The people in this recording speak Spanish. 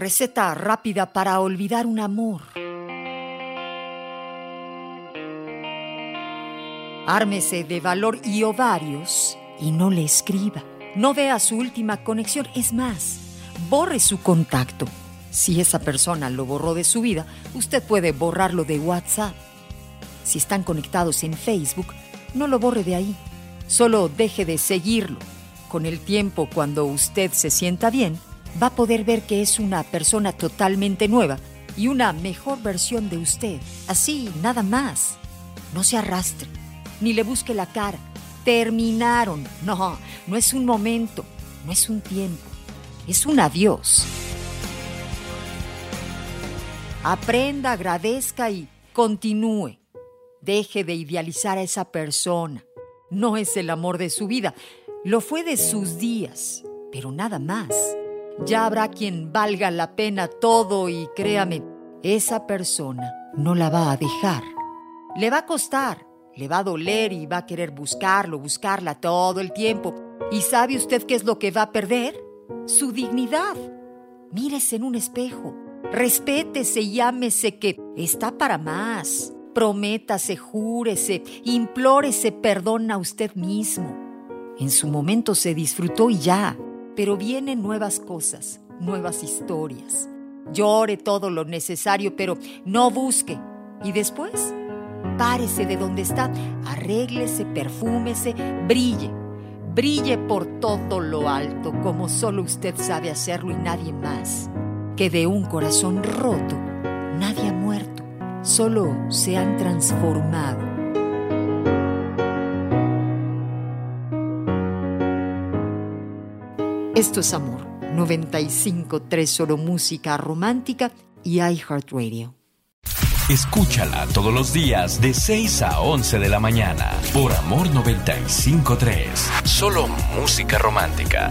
Receta rápida para olvidar un amor. Ármese de valor y ovarios y no le escriba. No vea su última conexión. Es más, borre su contacto. Si esa persona lo borró de su vida, usted puede borrarlo de WhatsApp. Si están conectados en Facebook, no lo borre de ahí. Solo deje de seguirlo. Con el tiempo, cuando usted se sienta bien, va a poder ver que es una persona totalmente nueva y una mejor versión de usted. Así, nada más. No se arrastre, ni le busque la cara. Terminaron. No, no es un momento, no es un tiempo, es un adiós. Aprenda, agradezca y continúe. Deje de idealizar a esa persona. No es el amor de su vida, lo fue de sus días, pero nada más. Ya habrá quien valga la pena todo y créame, esa persona no la va a dejar. Le va a costar, le va a doler y va a querer buscarlo, buscarla todo el tiempo. ¿Y sabe usted qué es lo que va a perder? Su dignidad. Mírese en un espejo, respétese y ámese que está para más. Prométase, júrese, implórese perdón a usted mismo. En su momento se disfrutó y ya, pero vienen nuevas cosas, nuevas historias. Llore todo lo necesario, pero no busque. Y después, párese de donde está, arréglese, perfúmese, brille. Brille por todo lo alto, como solo usted sabe hacerlo y nadie más. Que de un corazón roto, nadie ha muerto, solo se han transformado. Esto es Amor, 95.3 solo música romántica y iHeartRadio. Escúchala todos los días de 6 a 11 de la mañana por Amor 95.3. Solo música romántica.